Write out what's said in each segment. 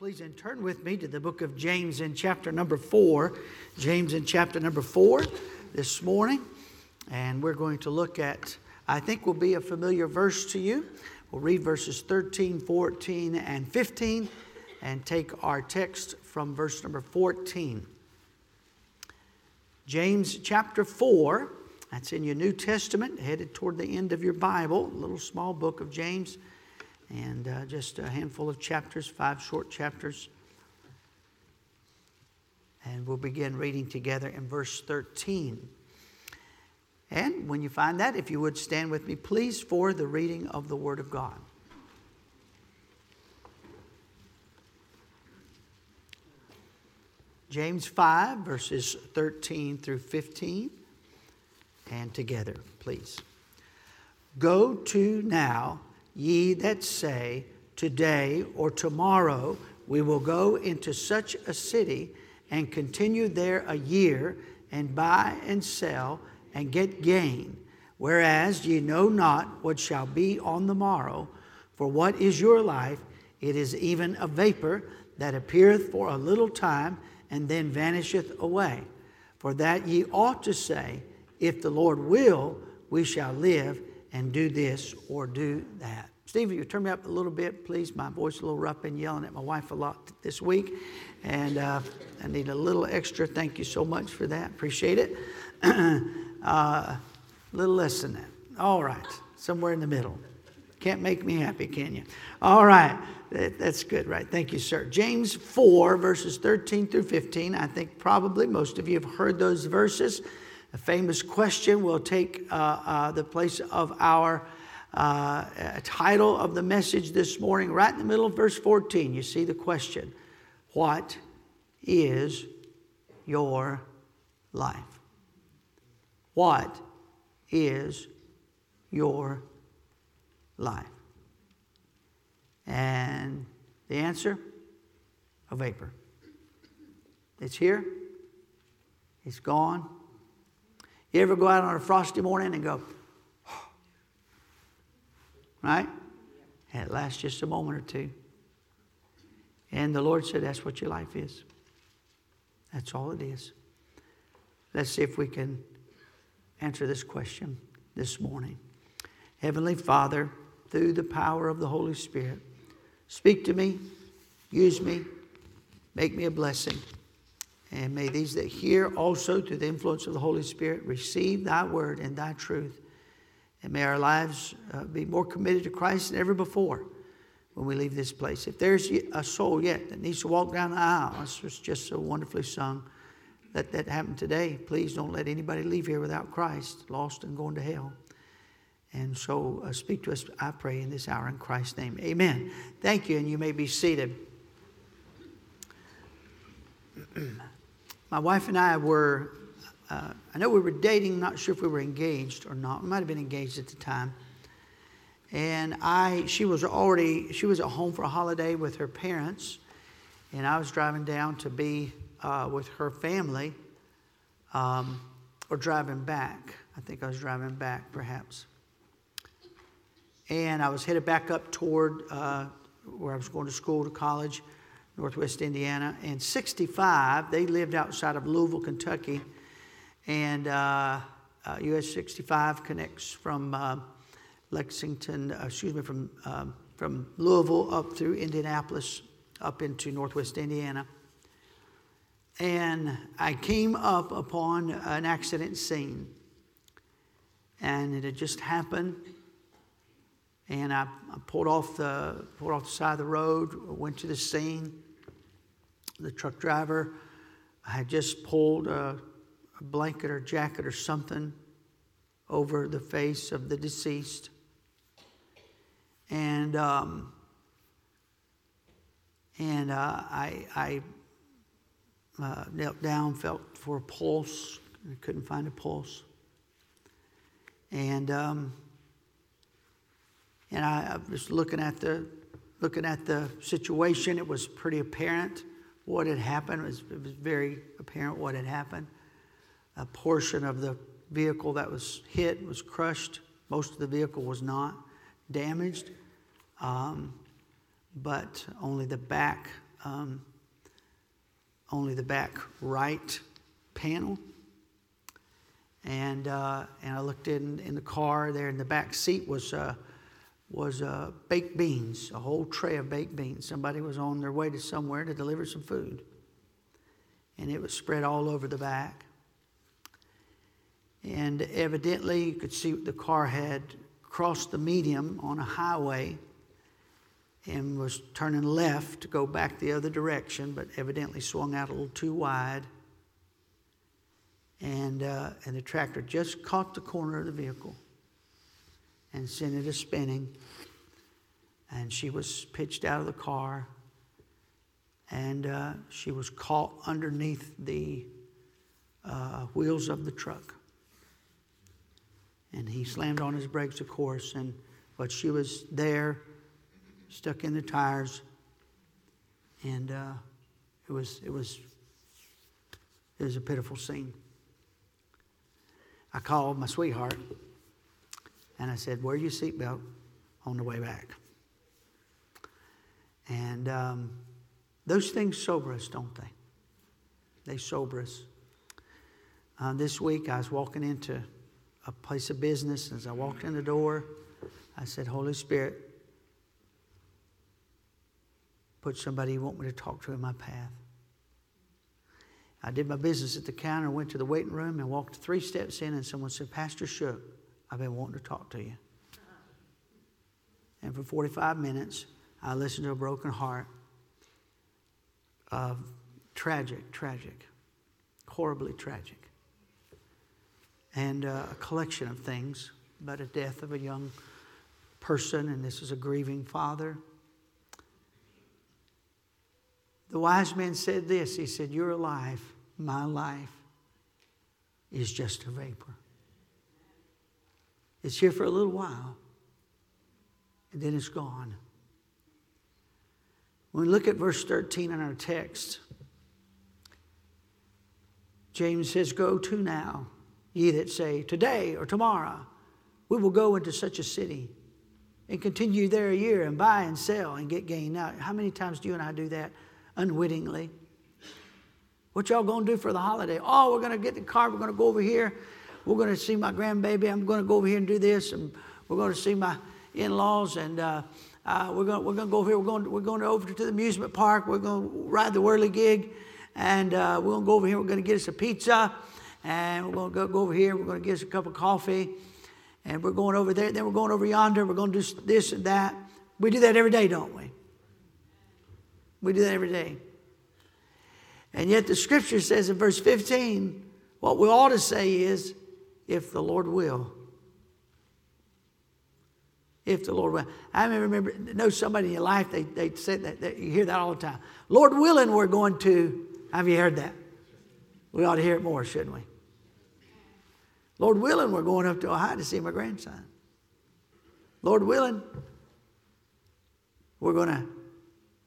please, and turn with me to the book of James in chapter number four. James in chapter number four this morning. And we're going to look at, I think, will be a familiar verse to you. We'll read verses 13, 14, and 15 and take our text from verse number 14. James chapter 4, that's in your New Testament, headed toward the end of your Bible, a little small book of James and uh, just a handful of chapters, five short chapters. And we'll begin reading together in verse 13. And when you find that, if you would stand with me, please, for the reading of the Word of God. James 5, verses 13 through 15. And together, please. Go to now ye that say, Today or tomorrow we will go into such a city and continue there a year and buy and sell and get gain, whereas ye know not what shall be on the morrow. For what is your life? It is even a vapor that appeareth for a little time and then vanisheth away. For that ye ought to say, If the Lord will, we shall live and do this or do that. Steve, you turn me up a little bit, please. My voice is a little rough. Been yelling at my wife a lot this week, and uh, I need a little extra. Thank you so much for that. Appreciate it. uh, a little less than that. All right, somewhere in the middle. Can't make me happy, can you? All right, that, that's good, right? Thank you, sir. James 4, verses 13 through 15. I think probably most of you have heard those verses. A famous question will take uh, uh, the place of our uh, title of the message this morning, right in the middle of verse 14. You see the question What is your life? What is your life? And the answer a vapor. It's here, it's gone, you ever go out on a frosty morning and go, right? And it lasts just a moment or two. And the Lord said, That's what your life is. That's all it is. Let's see if we can answer this question this morning. Heavenly Father, through the power of the Holy Spirit, speak to me, use me, make me a blessing. And may these that hear also, through the influence of the Holy Spirit, receive thy word and thy truth. And may our lives uh, be more committed to Christ than ever before when we leave this place. If there's a soul yet that needs to walk down the aisle, this was just so wonderfully sung. Let that happen today. Please don't let anybody leave here without Christ, lost and going to hell. And so uh, speak to us, I pray, in this hour in Christ's name. Amen. Thank you, and you may be seated. My wife and I were, uh, I know we were dating, not sure if we were engaged or not. We might have been engaged at the time. And I, she was already, she was at home for a holiday with her parents, and I was driving down to be uh, with her family, um, or driving back. I think I was driving back, perhaps. And I was headed back up toward uh, where I was going to school, to college northwest Indiana. And 65, they lived outside of Louisville, Kentucky. And uh, uh, US 65 connects from uh, Lexington, uh, excuse me, from, um, from Louisville up through Indianapolis, up into northwest Indiana. And I came up upon an accident scene. And it had just happened. And I, I pulled, off the, pulled off the side of the road, went to the scene the truck driver had just pulled a, a blanket or jacket or something over the face of the deceased. And um, and uh, I, I uh, knelt down, felt for a pulse. I couldn't find a pulse. And um, and I, I was looking at the looking at the situation. It was pretty apparent what had happened. It was, it was very apparent what had happened. A portion of the vehicle that was hit was crushed. Most of the vehicle was not damaged, um, but only the back um, only the back right panel. And, uh, and I looked in, in the car there in the back seat was, uh, was uh, baked beans, a whole tray of baked beans. Somebody was on their way to somewhere to deliver some food. And it was spread all over the back. And evidently, you could see the car had crossed the medium on a highway and was turning left to go back the other direction, but evidently swung out a little too wide. And, uh, and the tractor just caught the corner of the vehicle and sent it a spinning. And she was pitched out of the car, and uh, she was caught underneath the uh, wheels of the truck. And he slammed on his brakes, of course, and but she was there stuck in the tires, and uh, it was it was it was a pitiful scene. I called my sweetheart, and I said, "Wear your seatbelt on the way back." And um, those things sober us, don't they? They sober us. Uh, this week, I was walking into a place of business. As I walked in the door, I said, Holy Spirit, put somebody you want me to talk to in my path. I did my business at the counter, went to the waiting room, and walked three steps in, and someone said, Pastor Shook, I've been wanting to talk to you. And for 45 minutes, I listened to a broken heart of tragic, tragic, horribly tragic, and uh, a collection of things about a death of a young person, and this is a grieving father the wise man said this He said, Your life, my life, is just a vapor. It's here for a little while, and then it's gone. When we look at verse 13 in our text, James says, Go to now, ye that say, Today or tomorrow, we will go into such a city and continue there a year and buy and sell and get gain. Now, how many times do you and I do that? unwittingly. What y'all gonna do for the holiday? Oh, we're gonna get the car. We're gonna go over here. We're gonna see my grandbaby. I'm gonna go over here and do this, and we're gonna see my in-laws, and uh, uh, we're gonna we're gonna go over here. We're going we're going over to the amusement park. We're gonna ride the whirligig, and uh, we're gonna go over here. We're gonna get us a pizza, and we're gonna go, go over here. We're gonna get us a cup of coffee, and we're going over there. Then we're going over yonder. We're gonna do this and that. We do that every day, don't we? We do that every day. And yet the scripture says in verse 15, what we ought to say is, if the Lord will. If the Lord will. I remember, know somebody in your life, they, they said that, that, you hear that all the time. Lord willing, we're going to. Have you heard that? We ought to hear it more, shouldn't we? Lord willing, we're going up to Ohio to see my grandson. Lord willing, we're going to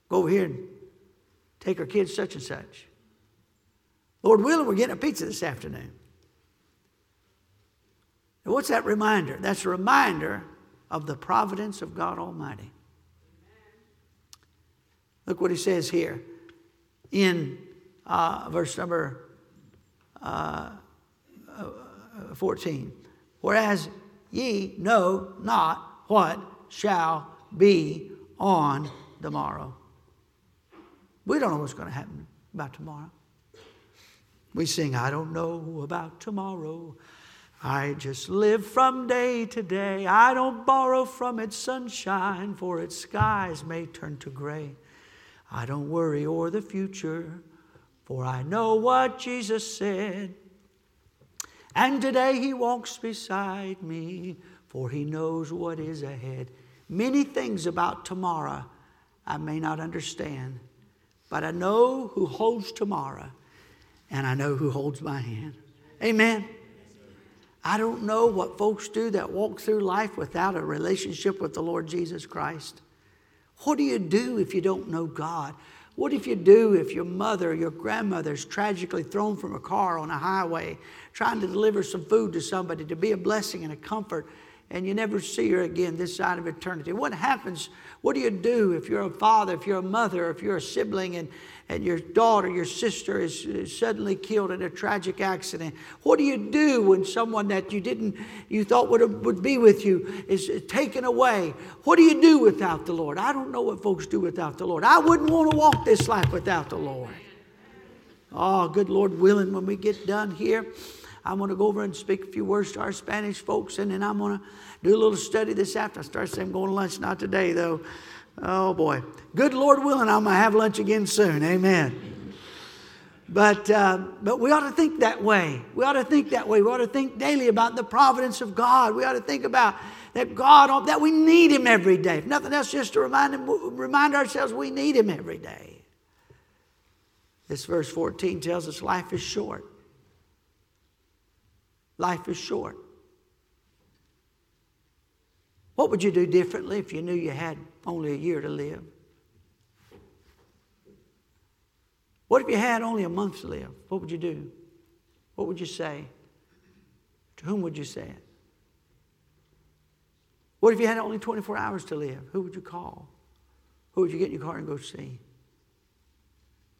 Go over here and take our kids such and such. Lord willing, we're getting a pizza this afternoon. What's that reminder? That's a reminder of the providence of God Almighty. Look what he says here in uh, verse number uh, uh, 14. Whereas ye know not what shall be on the morrow. We don't know what's going to happen about tomorrow. We sing, I don't know about tomorrow. I just live from day to day. I don't borrow from its sunshine, for its skies may turn to gray. I don't worry o'er the future, for I know what Jesus said. And today he walks beside me, for he knows what is ahead. Many things about tomorrow I may not understand, but I know who holds tomorrow, and I know who holds my hand. Amen. I don't know what folks do that walk through life without a relationship with the Lord Jesus Christ. What do you do if you don't know God? What if you do if your mother your grandmother is tragically thrown from a car on a highway trying to deliver some food to somebody to be a blessing and a comfort and you never see her again this side of eternity. What happens? What do you do if you're a father, if you're a mother, if you're a sibling, and, and your daughter, your sister is, is suddenly killed in a tragic accident? What do you do when someone that you didn't, you thought would, would be with you is taken away? What do you do without the Lord? I don't know what folks do without the Lord. I wouldn't want to walk this life without the Lord. Oh, good Lord willing, when we get done here, I'm going to go over and speak a few words to our Spanish folks, and then I'm going to do a little study this afternoon. I start saying I'm going to lunch, not today though. Oh boy. Good Lord willing, I'm going to have lunch again soon. Amen. But, uh, but we ought to think that way. We ought to think that way. We ought to think daily about the providence of God. We ought to think about that God, that we need Him every day. If nothing else, just to remind, him, remind ourselves we need Him every day. This verse 14 tells us life is short. Life is short. What would you do differently if you knew you had only a year to live? What if you had only a month to live? What would you do? What would you say? To whom would you say it? What if you had only 24 hours to live? Who would you call? Who would you get in your car and go see?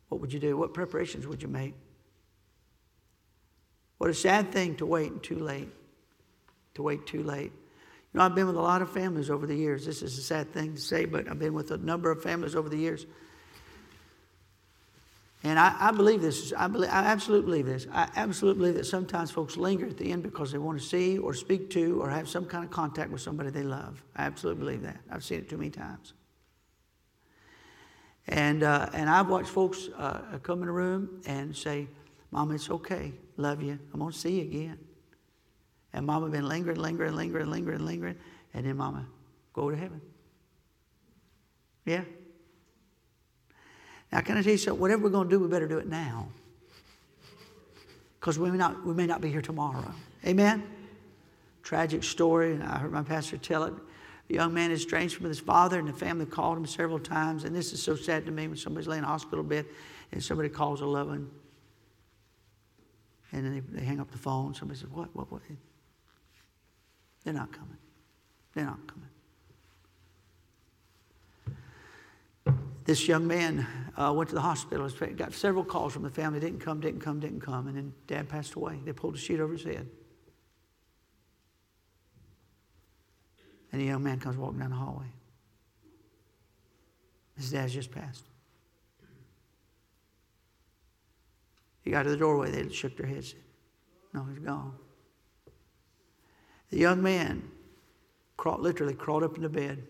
What would you do? What preparations would you make? What a sad thing to wait too late. To wait too late. You know, I've been with a lot of families over the years. This is a sad thing to say, but I've been with a number of families over the years. And I, I believe this. I, believe, I absolutely believe this. I absolutely believe that sometimes folks linger at the end because they want to see or speak to or have some kind of contact with somebody they love. I absolutely believe that. I've seen it too many times. And, uh, and I've watched folks uh, come in a room and say, Mom, it's okay. Love you. I'm going to see you again. And Mama been lingering, lingering, lingering, lingering, lingering. And then Mama go to heaven. Yeah. Now, can I tell you something? Whatever we're going to do, we better do it now. Because we, may not, we may not be here tomorrow. Amen? Tragic story, and I heard my pastor tell it. A young man is estranged from his father, and the family called him several times. And this is so sad to me when somebody's laying in a hospital bed and somebody calls a loved one and then they, they hang up the phone. Somebody says, What? What? What? They're not coming. They're not coming. This young man uh, went to the hospital, got several calls from the family, didn't come, didn't come, didn't come, and then dad passed away. They pulled a sheet over his head. And the young man comes walking down the hallway. His dad's just passed. He got to the doorway. They shook their heads. No, he's gone. The young man crawled, literally crawled up in the bed,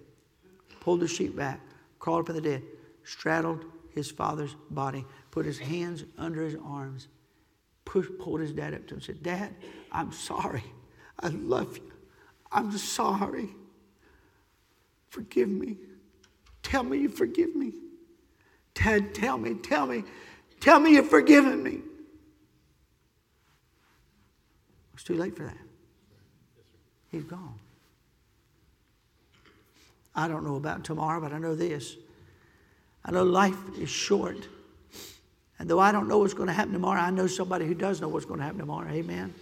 pulled the sheet back, crawled up in the bed, straddled his father's body, put his hands under his arms, pushed, pulled his dad up to him said, Dad, I'm sorry. I love you. I'm sorry. Forgive me. Tell me you forgive me. Dad, tell me, tell me, tell me you've forgiven me. It's too late for that. He's gone. I don't know about tomorrow, but I know this. I know life is short. And though I don't know what's going to happen tomorrow, I know somebody who does know what's going to happen tomorrow. Amen.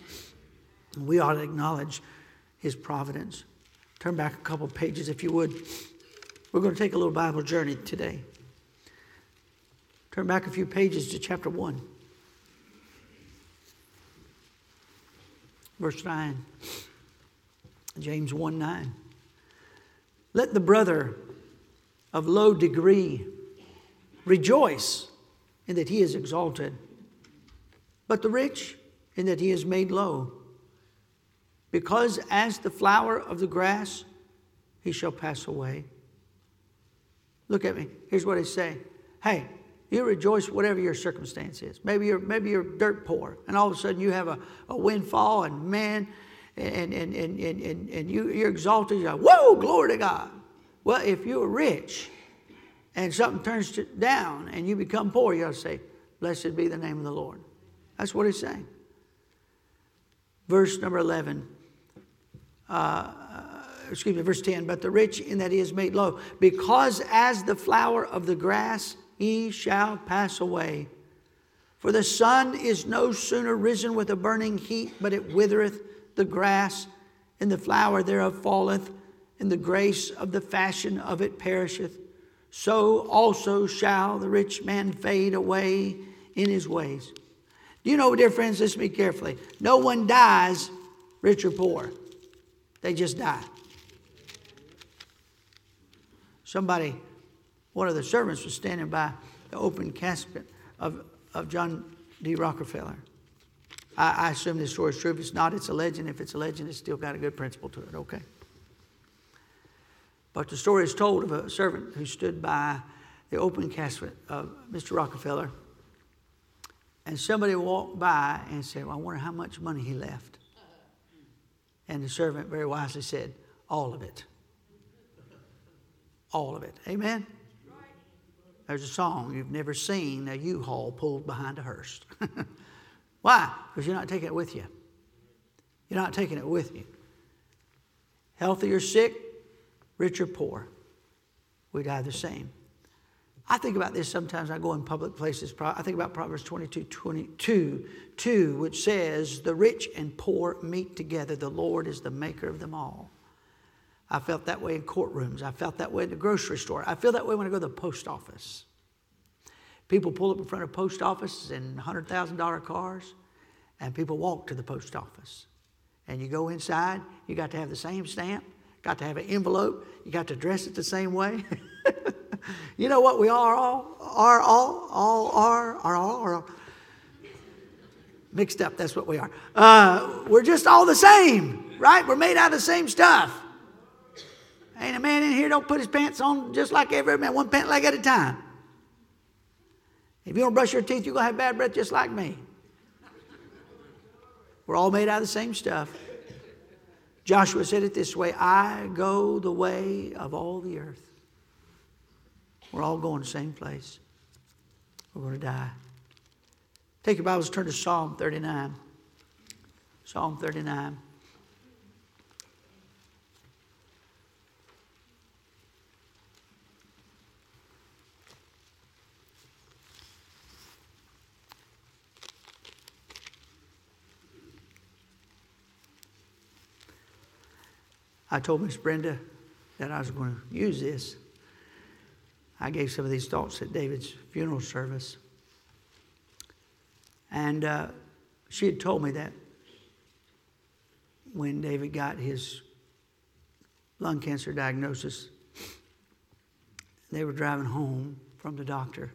And we ought to acknowledge his providence. Turn back a couple pages, if you would. We're going to take a little Bible journey today. Turn back a few pages to chapter 1. Verse 9. James 1 9. Let the brother of low degree rejoice in that he is exalted, but the rich in that he is made low. Because as the flower of the grass, he shall pass away. Look at me. Here's what I say. Hey, you rejoice whatever your circumstance is. Maybe you're, maybe you're dirt poor, and all of a sudden you have a, a windfall, and man, and, and, and, and, and, you, you're exalted. You're like, whoa, glory to God. Well, if you're rich and something turns to, down and you become poor, you ought to say, Blessed be the name of the Lord. That's what he's saying. Verse number 11. Uh, excuse me, verse 10. But the rich in that he is made low, because as the flower of the grass, he shall pass away. For the sun is no sooner risen with a burning heat, but it withereth the grass, and the flower thereof falleth, and the grace of the fashion of it perisheth, so also shall the rich man fade away in his ways. Do you know, dear friends, listen to me carefully. No one dies rich or poor, they just die. Somebody, one of the servants was standing by the open casket of, of John D. Rockefeller. I, I assume this story is true. If it's not, it's a legend. If it's a legend, it's still got a good principle to it, okay? But the story is told of a servant who stood by the open casket of Mr. Rockefeller. And somebody walked by and said, well, I wonder how much money he left. And the servant very wisely said, All of it. All of it. Amen? There's a song you've never seen a U Haul pulled behind a hearse. Why? Because you're not taking it with you. You're not taking it with you. Healthy or sick, rich or poor, we die the same. I think about this sometimes. I go in public places. I think about Proverbs 22 22, 2, which says, The rich and poor meet together. The Lord is the maker of them all. I felt that way in courtrooms. I felt that way in the grocery store. I feel that way when I go to the post office. People pull up in front of post offices in $100,000 cars, and people walk to the post office. And you go inside, you got to have the same stamp, got to have an envelope, you got to dress it the same way. you know what we are all are all all are are all are mixed up. That's what we are. Uh, we're just all the same, right? We're made out of the same stuff. Ain't a man in here don't put his pants on just like every man, one pant leg at a time. If you don't brush your teeth, you're going to have bad breath just like me. We're all made out of the same stuff. Joshua said it this way I go the way of all the earth. We're all going the same place. We're going to die. Take your Bibles, turn to Psalm 39. Psalm 39. I told Miss Brenda that I was going to use this. I gave some of these thoughts at David's funeral service. And uh, she had told me that when David got his lung cancer diagnosis, they were driving home from the doctor.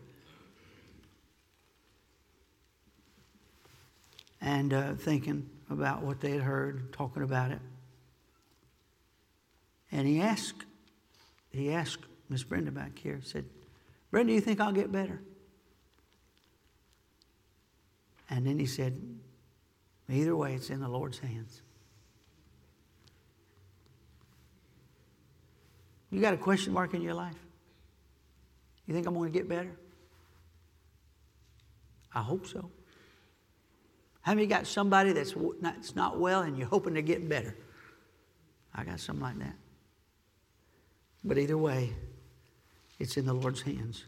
And uh, thinking about what they had heard, talking about it. And he asked, he asked Miss Brenda back here, said, Brenda, you think I'll get better? And then he said, Either way, it's in the Lord's hands. You got a question mark in your life? You think I'm going to get better? I hope so. How many got somebody that's that's not well and you're hoping to get better? I got something like that. But either way, it's in the Lord's hands.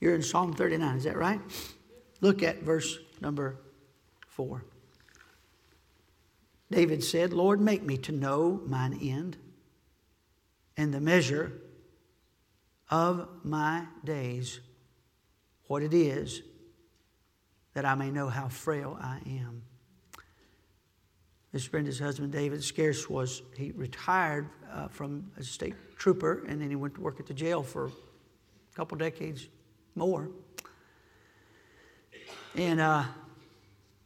You're in Psalm 39, is that right? Look at verse number 4. David said, Lord, make me to know mine end and the measure of my days, what it is, that I may know how frail I am. Miss Brenda's husband, David, scarce was, he retired uh, from a state trooper and then he went to work at the jail for a couple decades more. And uh,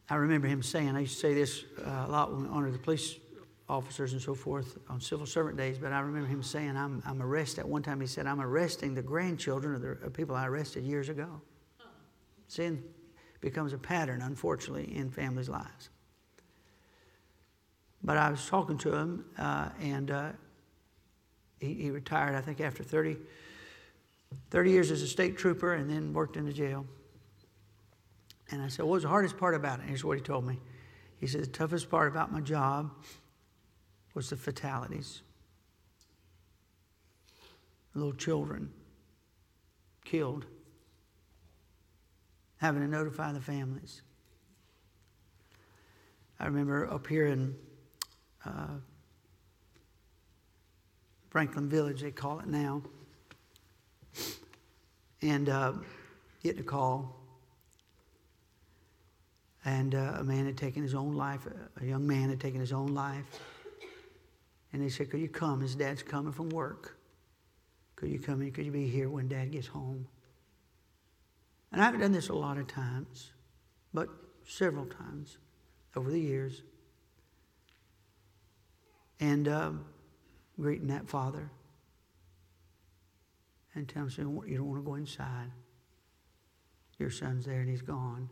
I remember him saying, I used to say this uh, a lot when we honored the police officers and so forth on civil servant days, but I remember him saying, I'm, I'm arresting, at one time he said, I'm arresting the grandchildren of the people I arrested years ago. Sin becomes a pattern, unfortunately, in families' lives. But I was talking to him, uh, and uh, he, he, retired, I think, after 30, 30 years as a state trooper and then worked in the jail. And I said, What was the hardest part about it? And here's what he told me. He said, The toughest part about my job was the fatalities. Little children killed, having to notify the families. I remember up here in uh, Franklin Village, they call it now. And uh, getting a call. And uh, a man had taken his own life, a young man had taken his own life. And they said, Could you come? His dad's coming from work. Could you come in? Could you be here when dad gets home? And I haven't done this a lot of times, but several times over the years. And um, greeting that father and telling him, You don't want to go inside. Your son's there and he's gone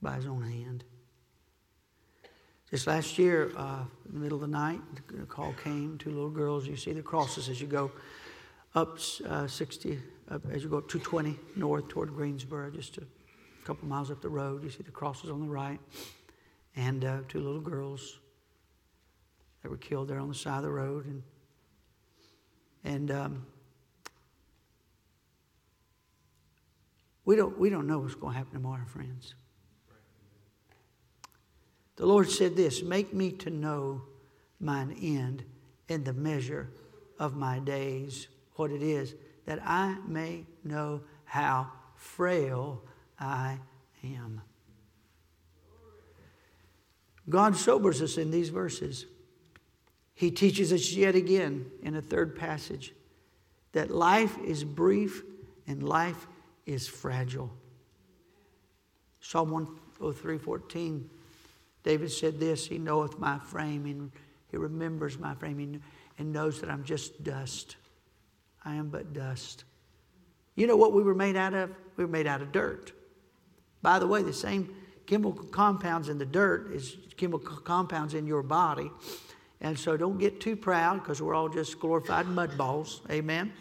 by his own hand. This last year, uh, in the middle of the night, the call came. Two little girls. You see the crosses as you go up uh, 60, up, as you go up 220 north toward Greensboro, just a couple miles up the road. You see the crosses on the right, and uh, two little girls that were killed there on the side of the road, and and um, we don't we don't know what's going to happen tomorrow, friends. The Lord said this Make me to know mine end and the measure of my days, what it is, that I may know how frail I am. God sobers us in these verses. He teaches us yet again in a third passage that life is brief and life is fragile. Psalm 103 14 David said this He knoweth my frame, and He remembers my frame, and knows that I'm just dust. I am but dust. You know what we were made out of? We were made out of dirt. By the way, the same chemical compounds in the dirt is chemical compounds in your body. And so don't get too proud because we're all just glorified mud balls. Amen.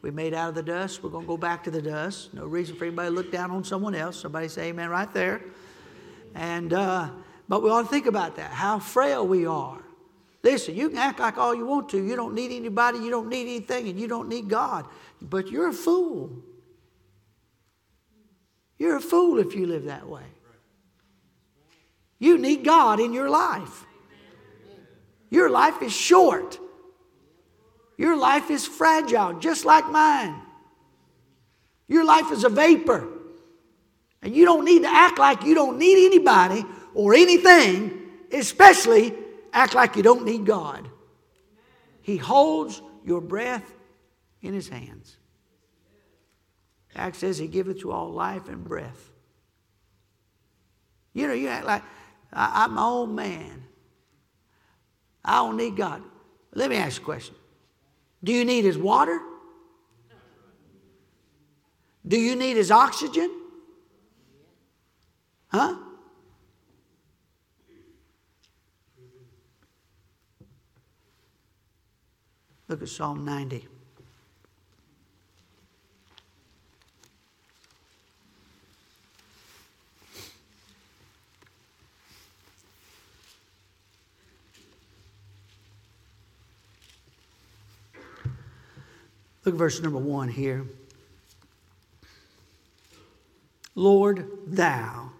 We made out of the dust. We're going to go back to the dust. No reason for anybody to look down on someone else. Somebody say amen right there. And uh, but we ought to think about that, how frail we are. Listen, you can act like all you want to. You don't need anybody, you don't need anything, and you don't need God. But you're a fool. You're a fool if you live that way. You need God in your life. Your life is short. Your life is fragile, just like mine. Your life is a vapor. And you don't need to act like you don't need anybody or anything, especially act like you don't need God. He holds your breath in his hands. Acts says he giveth to all life and breath. You know, you act like I, am an old man. I don't need God. Let me ask you a question. Do you need his water? Do you need his oxygen? Huh? Look at Psalm 90. Look at verse number one here. Lord, thou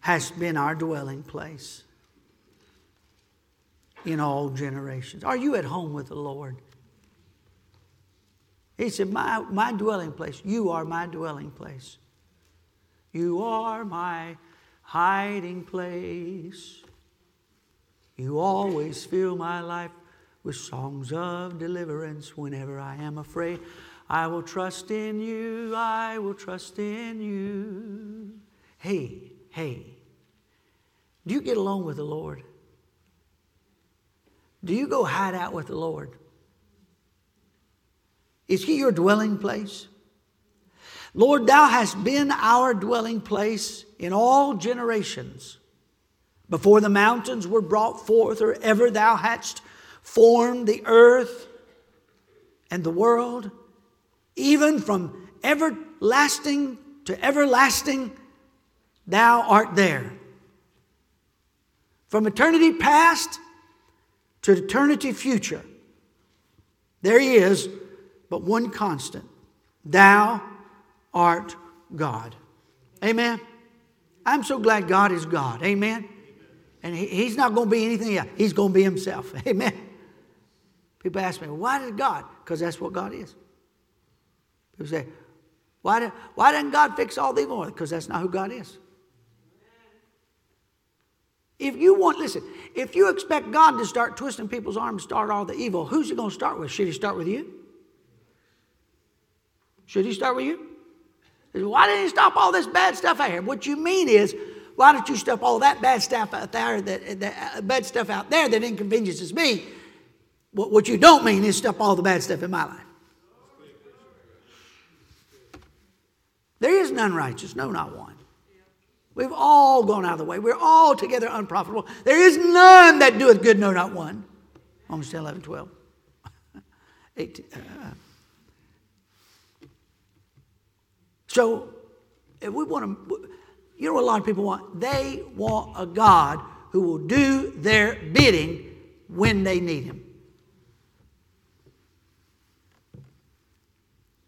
hast been our dwelling place in all generations. Are you at home with the Lord? He said, My, my dwelling place, you are my dwelling place. You are my hiding place. You always fill my life with songs of deliverance whenever I am afraid. I will trust in you, I will trust in you. Hey, hey, do you get along with the Lord? Do you go hide out with the Lord? Is He your dwelling place? Lord, Thou hast been our dwelling place in all generations. Before the mountains were brought forth, or ever Thou hadst formed the earth and the world, even from everlasting to everlasting, Thou art there. From eternity past to eternity future, there he is, but one constant Thou art God. Amen. I'm so glad God is God. Amen. And he, He's not going to be anything else, He's going to be Himself. Amen. People ask me, why did God? Because that's what God is. People say, why, did, why didn't God fix all the evil? Because that's not who God is. If you want, listen, if you expect God to start twisting people's arms, start all the evil, who's he going to start with? Should he start with you? Should he start with you? Why didn't he stop all this bad stuff out here? What you mean is, why don't you stop all that bad stuff out there, that, that uh, bad stuff out there that inconveniences me? What, you don't mean is stop all the bad stuff in my life. There is none righteous, no, not one. We've all gone out of the way. We're all together unprofitable. There is none that doeth good, no, not one. Romans 10, 11, 12. 18, uh, so, if we want to, you know what a lot of people want? They want a God who will do their bidding when they need Him.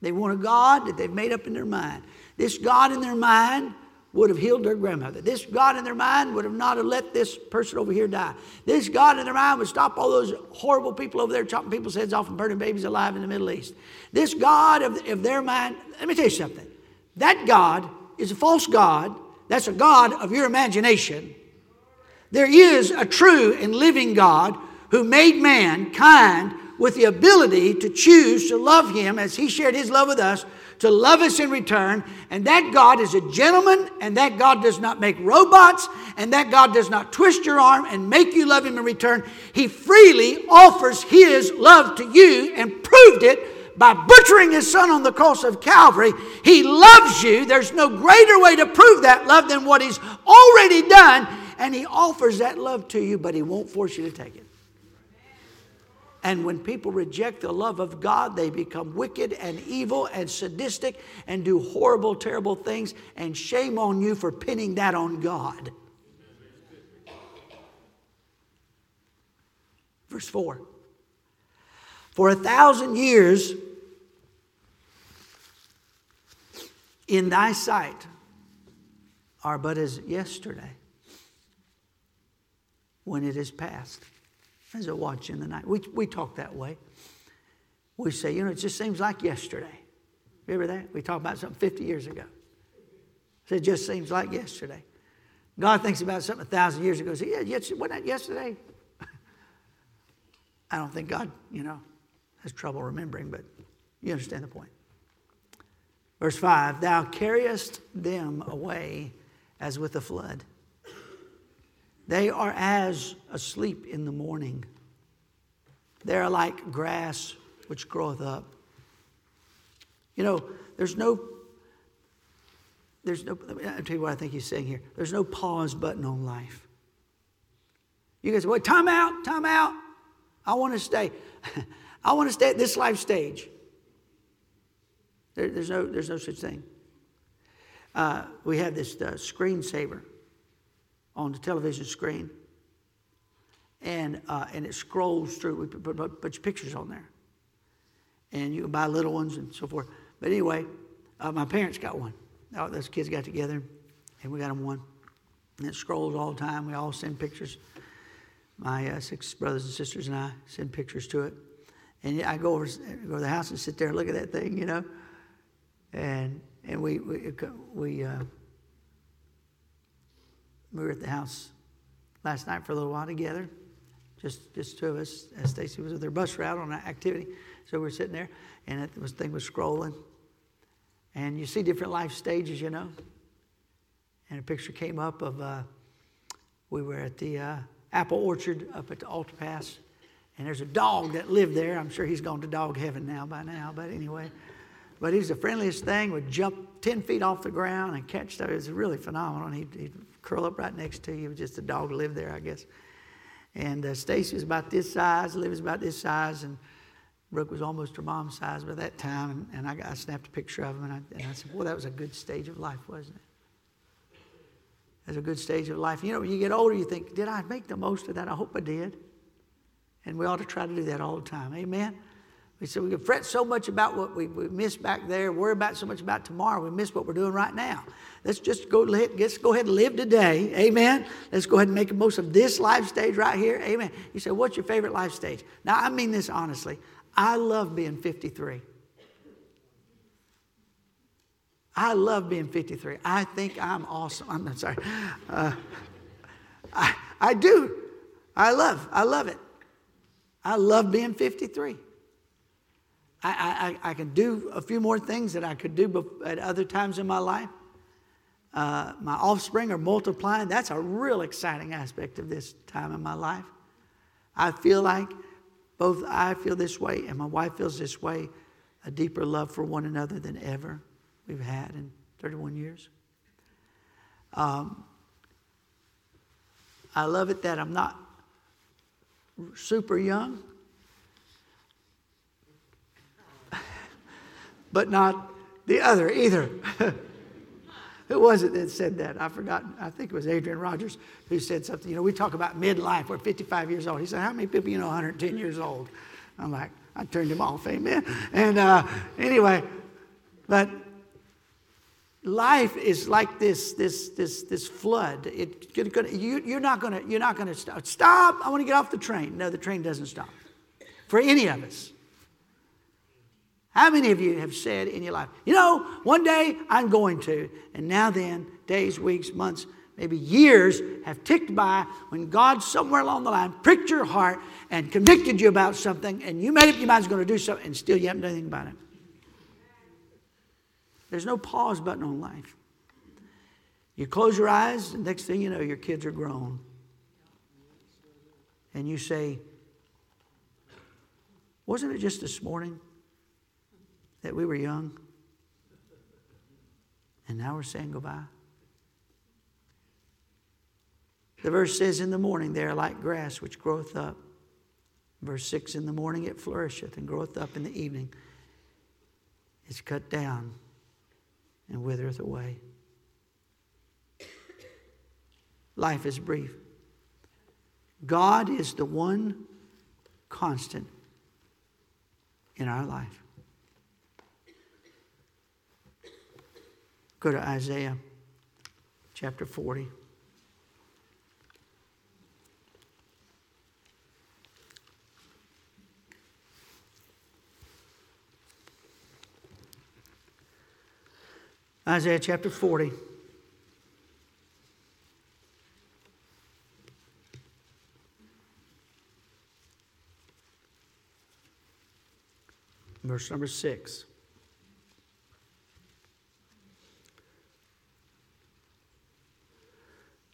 They want a God that they've made up in their mind. This God in their mind would have healed their grandmother. This God in their mind would have not have let this person over here die. This God in their mind would stop all those horrible people over there chopping people's heads off and burning babies alive in the Middle East. This God of, of their mind, let me tell you something. That God is a false God. That's a God of your imagination. There is a true and living God who made mankind with the ability to choose to love him as he shared his love with us to love us in return. And that God is a gentleman, and that God does not make robots, and that God does not twist your arm and make you love him in return. He freely offers his love to you and proved it by butchering his son on the cross of Calvary. He loves you. There's no greater way to prove that love than what he's already done. And he offers that love to you, but he won't force you to take it. And when people reject the love of God, they become wicked and evil and sadistic and do horrible, terrible things. And shame on you for pinning that on God. Verse 4 For a thousand years in thy sight are but as yesterday when it is past as a watch in the night. We, we talk that way. We say, you know, it just seems like yesterday. Remember that? We talked about something 50 years ago. So it just seems like yesterday. God thinks about something a thousand years ago. Say, yeah, yes, wasn't that yesterday? I don't think God, you know, has trouble remembering, but you understand the point. Verse 5 Thou carriest them away as with a flood. They are as asleep in the morning. They are like grass which groweth up. You know, there's no, there's no, I'll tell you what I think he's saying here. There's no pause button on life. You guys say, well, time out, time out. I want to stay. I want to stay at this life stage. There, there's, no, there's no such thing. Uh, we have this uh, screensaver on the television screen. And, uh, and it scrolls through, we put, a bunch of pictures on there. And you can buy little ones and so forth. But anyway, uh, my parents got one. Those kids got together and we got them one. And it scrolls all the time. We all send pictures. My uh, six brothers and sisters and I send pictures to it. And I go over go to the house and sit there and look at that thing, you know. And and we we, we uh, we were at the house last night for a little while together, just just two of us. As Stacy was with her bus route on an activity, so we were sitting there, and it was thing was scrolling, and you see different life stages, you know. And a picture came up of uh, we were at the uh, apple orchard up at the Altapass, and there's a dog that lived there. I'm sure he's gone to dog heaven now by now, but anyway. But he's the friendliest thing, would jump 10 feet off the ground and catch stuff. It was really phenomenal. And he'd, he'd curl up right next to you. It was just a dog lived there, I guess. And uh, Stacy was about this size, Liv was about this size, and Brooke was almost her mom's size by that time. And, and I, got, I, snapped a picture of them, and I, and I said, Boy, that was a good stage of life, wasn't it? That's a good stage of life. You know, when you get older, you think, Did I make the most of that? I hope I did. And we ought to try to do that all the time. Amen? We said we could fret so much about what we, we missed back there, worry about so much about tomorrow, we miss what we're doing right now. Let's just go, let's go ahead and live today. Amen. Let's go ahead and make the most of this life stage right here. Amen. You say, what's your favorite life stage? Now, I mean this honestly. I love being 53. I love being 53. I think I'm awesome. I'm sorry. Uh, I, I do. I love, I love it. I love being 53. I, I, I can do a few more things that I could do at other times in my life. Uh, my offspring are multiplying. That's a real exciting aspect of this time in my life. I feel like both I feel this way and my wife feels this way a deeper love for one another than ever we've had in 31 years. Um, I love it that I'm not super young, but not the other either. Who was it that said that? I forgot. I think it was Adrian Rogers who said something. You know, we talk about midlife. We're 55 years old. He said, How many people you know 110 years old? I'm like, I turned him off. Amen. And uh, anyway, but life is like this this this this flood it, you, you're not to you're not to stop stop i want to get off the train no the train doesn't stop for any of us how many of you have said in your life you know one day i'm going to and now then days weeks months maybe years have ticked by when god somewhere along the line pricked your heart and convicted you about something and you made up your mind is going to do something and still you haven't done anything about it there's no pause button on life. You close your eyes, and next thing you know, your kids are grown. And you say, Wasn't it just this morning that we were young? And now we're saying goodbye. The verse says, In the morning they are like grass which groweth up. Verse 6 In the morning it flourisheth and groweth up in the evening. It's cut down and withereth away. Life is brief. God is the one constant in our life. Go to Isaiah chapter 40. Isaiah chapter 40. Verse number 6.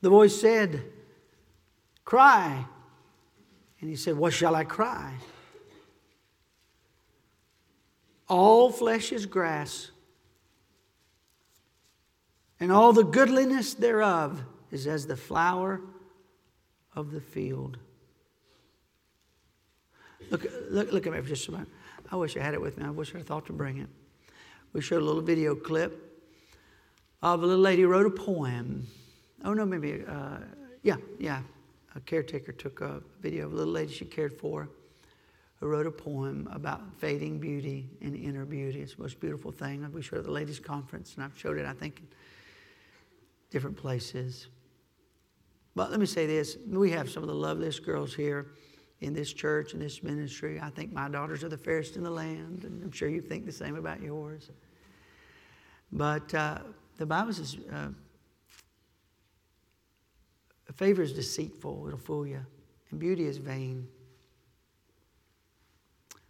The voice said, Cry. And he said, What shall I cry? All flesh is grass and all the goodliness thereof is as the flower of the field. Look, look, look at me for just a minute. I wish I had it with me. I wish I thought to bring it. We showed a little video clip of a little lady wrote a poem. Oh, no, maybe, uh, yeah, yeah. A caretaker took a video of a little lady she cared for who wrote a poem about fading beauty and inner beauty. It's the most beautiful thing. We showed it at the ladies' conference, and I've showed it, I think, different places. But let me say this we have some of the loveliest girls here in this church and this ministry. I think my daughters are the fairest in the land, and I'm sure you think the same about yours. But uh, the Bible says, uh, favor is deceitful, it'll fool you, and beauty is vain.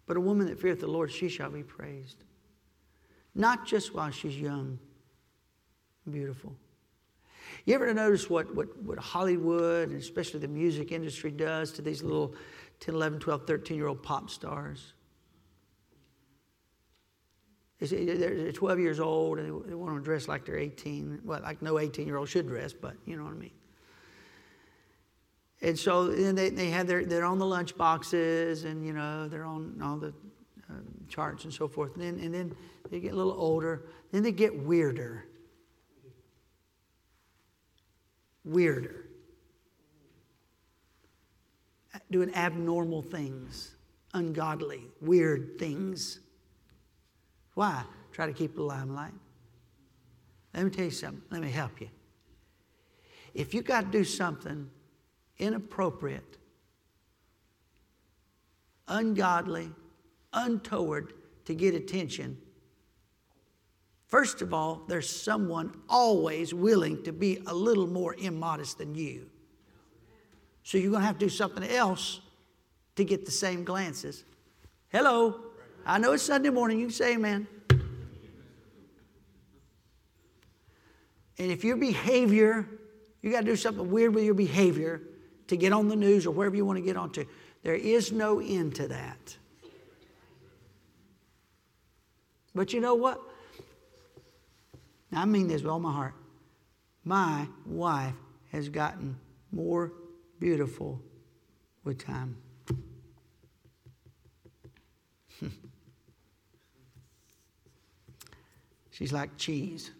But a woman that feareth the Lord, she shall be praised. Not just while she's young and beautiful, you ever notice what, what, what Hollywood, and especially the music industry, does to these little 10, 11, 12, 13 year old pop stars? They're 12 years old and they want to dress like they're 18. Well, like no 18 year old should dress, but you know what I mean. And so then they, they have their, they're on the lunch boxes and, you know, they're on all the uh, charts and so forth. And then, and then they get a little older. Then they get weirder weirder, doing abnormal things, ungodly, weird things. Why? Try to keep the limelight. Let me tell you something. Let me help you. If you got to do something inappropriate, ungodly, untoward to get attention, first of all, there's someone always willing to be a little more immodest than you. So you're going to have to do something else to get the same glances. Hello. I know it's Sunday morning. You can say amen. And if your behavior, you got to do something weird with your behavior to get on the news or wherever you want to get onto, there is no end to that. But you know what? I mean this with all my heart. My wife has gotten more beautiful with time. She's like cheese.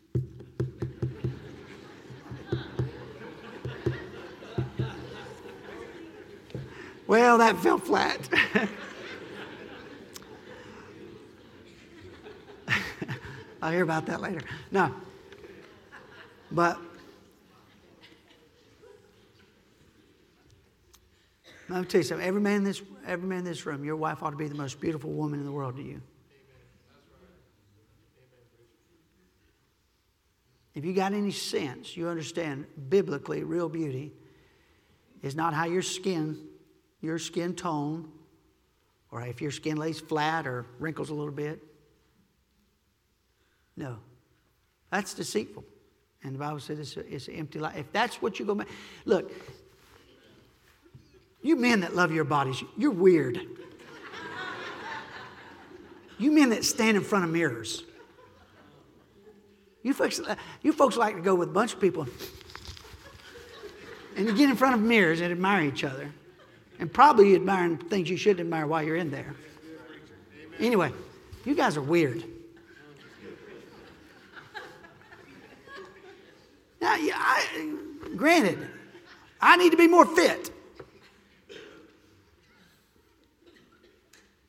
Well, that fell flat. I'll hear about that later. No. But me tell you something. Every man in this, every man in this room, your wife ought to be the most beautiful woman in the world to you. If you got any sense, you understand biblically, real beauty is not how your skin, your skin tone, or if your skin lays flat or wrinkles a little bit. No, that's deceitful. And the Bible says it's, it's an empty life. If that's what you're going to look, you men that love your bodies, you're weird. You men that stand in front of mirrors. You folks, you folks like to go with a bunch of people and you get in front of mirrors and admire each other. And probably admiring things you shouldn't admire while you're in there. Anyway, you guys are weird. Now, I, granted, I need to be more fit.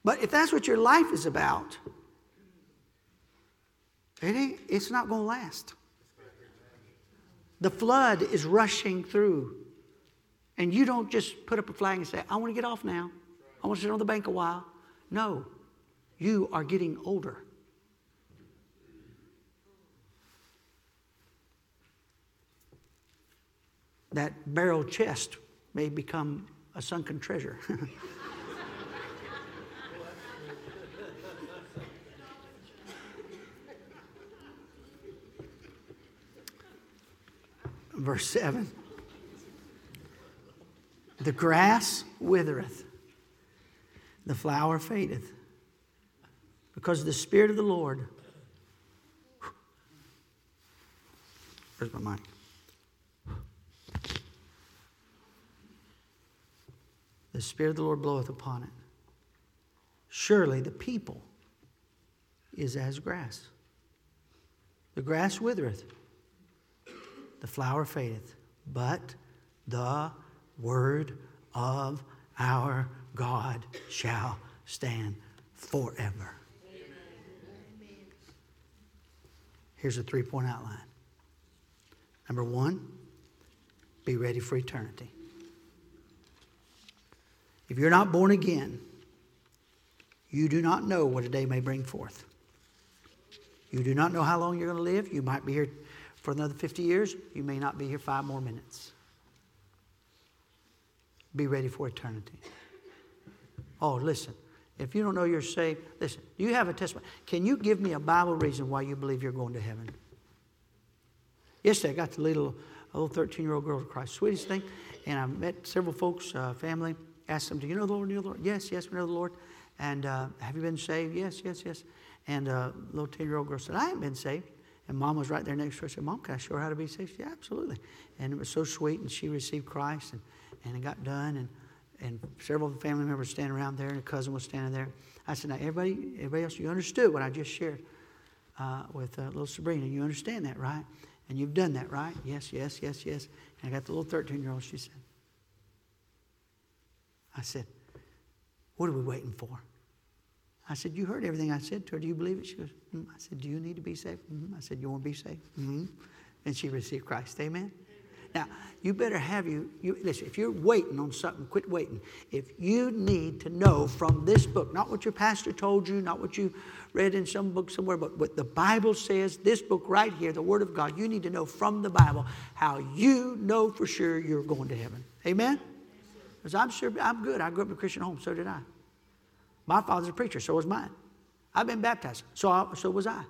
But if that's what your life is about, it it's not going to last. The flood is rushing through. And you don't just put up a flag and say, I want to get off now. I want to sit on the bank a while. No, you are getting older. That barrel chest may become a sunken treasure. verse 7. The grass withereth, the flower fadeth, because the Spirit of the Lord. Where's my mic? The Spirit of the Lord bloweth upon it. Surely the people is as grass. The grass withereth, the flower fadeth, but the word of our God shall stand forever. Here's a three point outline. Number one, be ready for eternity. If you're not born again, you do not know what a day may bring forth. You do not know how long you're going to live. You might be here for another 50 years, you may not be here five more minutes. Be ready for eternity. Oh, listen. If you don't know you're saved, listen. Do you have a testimony? Can you give me a Bible reason why you believe you're going to heaven? Yesterday, I got to lead a little, little 13 year old girl to Christ. Sweetest thing. And I met several folks, uh, family, asked them, Do you know the Lord? Do you know the Lord? Yes, yes, we know the Lord. And uh, have you been saved? Yes, yes, yes. And a uh, little 10 year old girl said, I haven't been saved. And mom was right there next to her. I said, Mom, can I show her how to be saved? Yeah, absolutely. And it was so sweet. And she received Christ and, and it got done. And, and several family members standing around there, and a cousin was standing there. I said, Now, everybody, everybody else, you understood what I just shared uh, with uh, little Sabrina. You understand that, right? And you've done that, right? Yes, yes, yes, yes. And I got the little 13 year old. She said, I said, What are we waiting for? I said, You heard everything I said to her. Do you believe it? She goes, mm. I said, Do you need to be saved? Mm-hmm. I said, You want to be saved? Mm-hmm. And she received Christ. Amen. Now, you better have you, you, listen, if you're waiting on something, quit waiting. If you need to know from this book, not what your pastor told you, not what you read in some book somewhere, but what the Bible says, this book right here, the Word of God, you need to know from the Bible how you know for sure you're going to heaven. Amen? Because I'm sure I'm good. I grew up in a Christian home, so did I. My father's a preacher, so was mine. I've been baptized, so, I, so was I.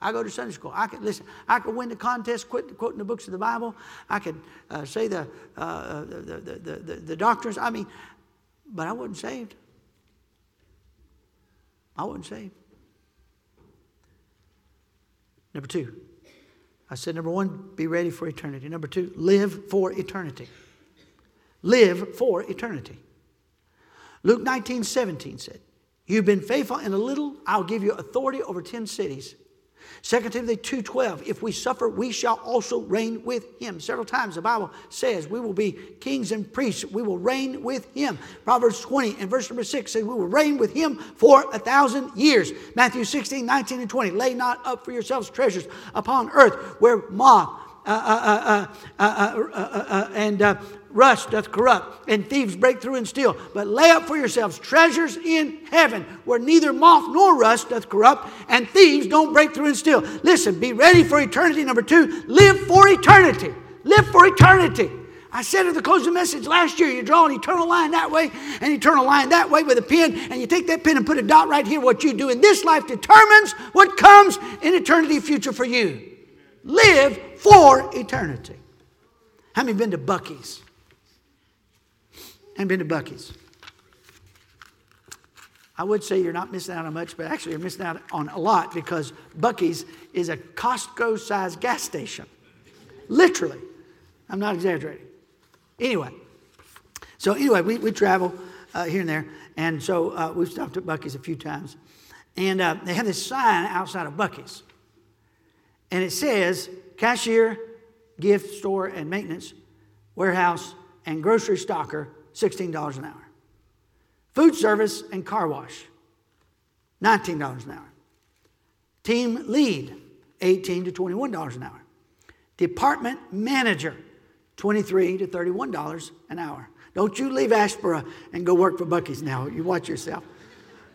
I go to Sunday school. I could listen. I could win the contest, quit quoting the books of the Bible. I could uh, say the, uh, the, the, the, the, the doctrines. I mean, but I wasn't saved. I wasn't saved. Number two, I said, number one, be ready for eternity. Number two, live for eternity. Live for eternity. Luke 19, 17 said, You've been faithful in a little, I'll give you authority over 10 cities. 2 Timothy 2:12 If we suffer we shall also reign with him. Several times the Bible says we will be kings and priests. We will reign with him. Proverbs 20 and verse number 6 says we will reign with him for a thousand years. Matthew 16, 19 and 20 Lay not up for yourselves treasures upon earth where moth uh, uh, uh, and rust doth corrupt, and thieves break through and steal. But lay up for yourselves treasures in heaven, where neither moth nor rust doth corrupt, and thieves don't break through and steal. Listen, be ready for eternity. Number two, live for eternity. Live for eternity. I said at the closing message last year, you draw an eternal line that way, an eternal line that way with a pen, and you take that pen and put a dot right here. What you do in this life determines what comes in eternity future for you. Live for eternity. How many been to Buc-ee's? And been to Buc-ee's. I would say you're not missing out on much, but actually you're missing out on a lot because Buc-ee's is a Costco sized gas station. Literally. I'm not exaggerating. Anyway, so anyway, we, we travel uh, here and there, and so uh, we've stopped at Buc-ee's a few times. And uh, they have this sign outside of Buc-ee's, and it says cashier, gift store and maintenance, warehouse, and grocery stocker $16 an hour. Food service and car wash, $19 an hour. Team lead, 18 to $21 an hour. Department manager, 23 to $31 an hour. Don't you leave Asheboro and go work for Buc-ee's now. You watch yourself.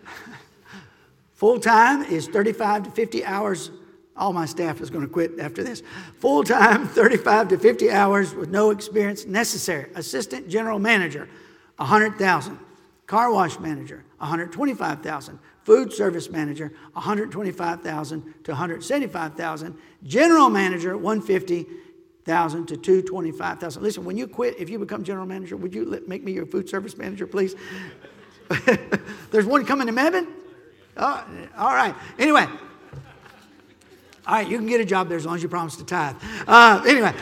Full time is 35 to 50 hours all my staff is going to quit after this. Full time, 35 to 50 hours with no experience necessary. Assistant general manager, 100,000. Car wash manager, 125,000. Food service manager, 125,000 to 175,000. General manager, 150,000 to 225,000. Listen, when you quit, if you become general manager, would you make me your food service manager, please? There's one coming to Mebane? Oh, all right. Anyway, all right, you can get a job there as long as you promise to tithe. Uh, anyway,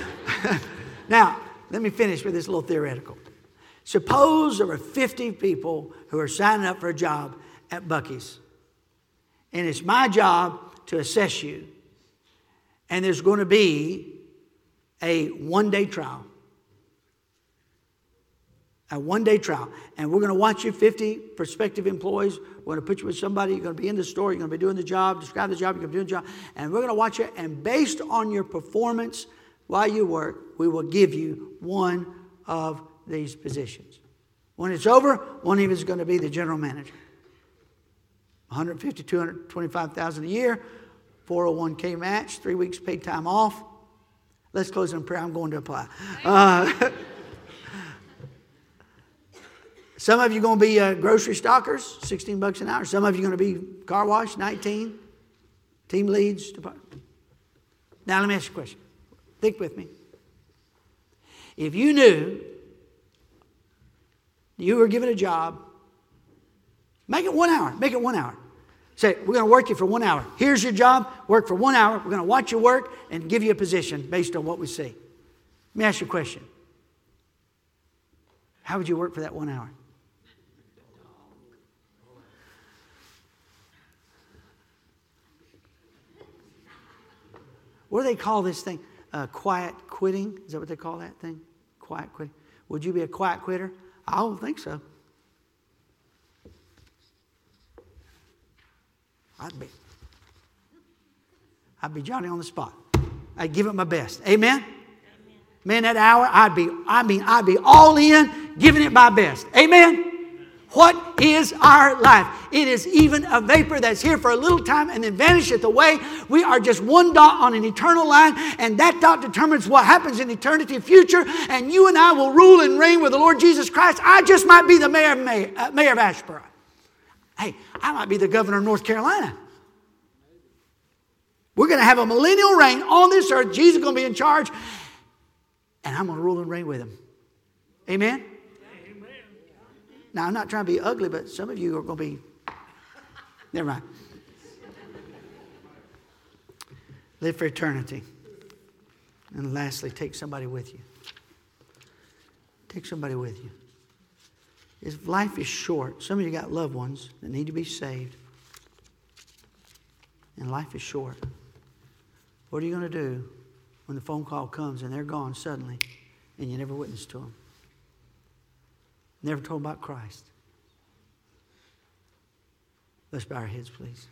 now let me finish with this little theoretical. Suppose there were 50 people who are signing up for a job at Buc-ee's, and it's my job to assess you, and there's going to be a one day trial a one day trial. And we're going to watch you 50 prospective employees. We're going to put you with somebody. You're going to be in the store. You're going to be doing the job, describe the job. You're going to be doing the job. And we're going to watch you. And based on your performance while you work, we will give you one of these positions. When it's over, one of you is going to be the general manager. 150, 225,000 a year, 401k match, three weeks paid time off. Let's close in prayer. I'm going to apply. Uh, Some of you are going to be uh, grocery stockers, 16 bucks an hour. Some of you are going to be car wash, 19. Team leads. department. Now, let me ask you a question. Think with me. If you knew you were given a job, make it one hour. Make it one hour. Say, we're going to work you for one hour. Here's your job. Work for one hour. We're going to watch you work and give you a position based on what we see. Let me ask you a question. How would you work for that one hour? What do they call this thing? Uh, quiet quitting. Is that what they call that thing? Quiet quitting. Would you be a quiet quitter? I don't think so. I'd be. I'd be Johnny on the spot. I'd give it my best. Amen? Amen. Man, that hour, I'd be, I mean, I'd be all in, giving it my best. Amen? Amen. What is our life? It is even a vapor that's here for a little time and then vanisheth away. We are just one dot on an eternal line, and that dot determines what happens in eternity future. And you and I will rule and reign with the Lord Jesus Christ. I just might be the mayor of, mayor, uh, mayor of Asheboro. Hey, I might be the governor of North Carolina. We're going to have a millennial reign on this earth. Jesus is going to be in charge, and I'm going to rule and reign with him. Amen. Now, I'm not trying to be ugly, but some of you are going to be. Never mind. Live for eternity. And lastly, take somebody with you. Take somebody with you. If life is short, some of you got loved ones that need to be saved, and life is short. What are you going to do when the phone call comes and they're gone suddenly and you never witness to them? Never told about Christ. Let's bow our heads, please.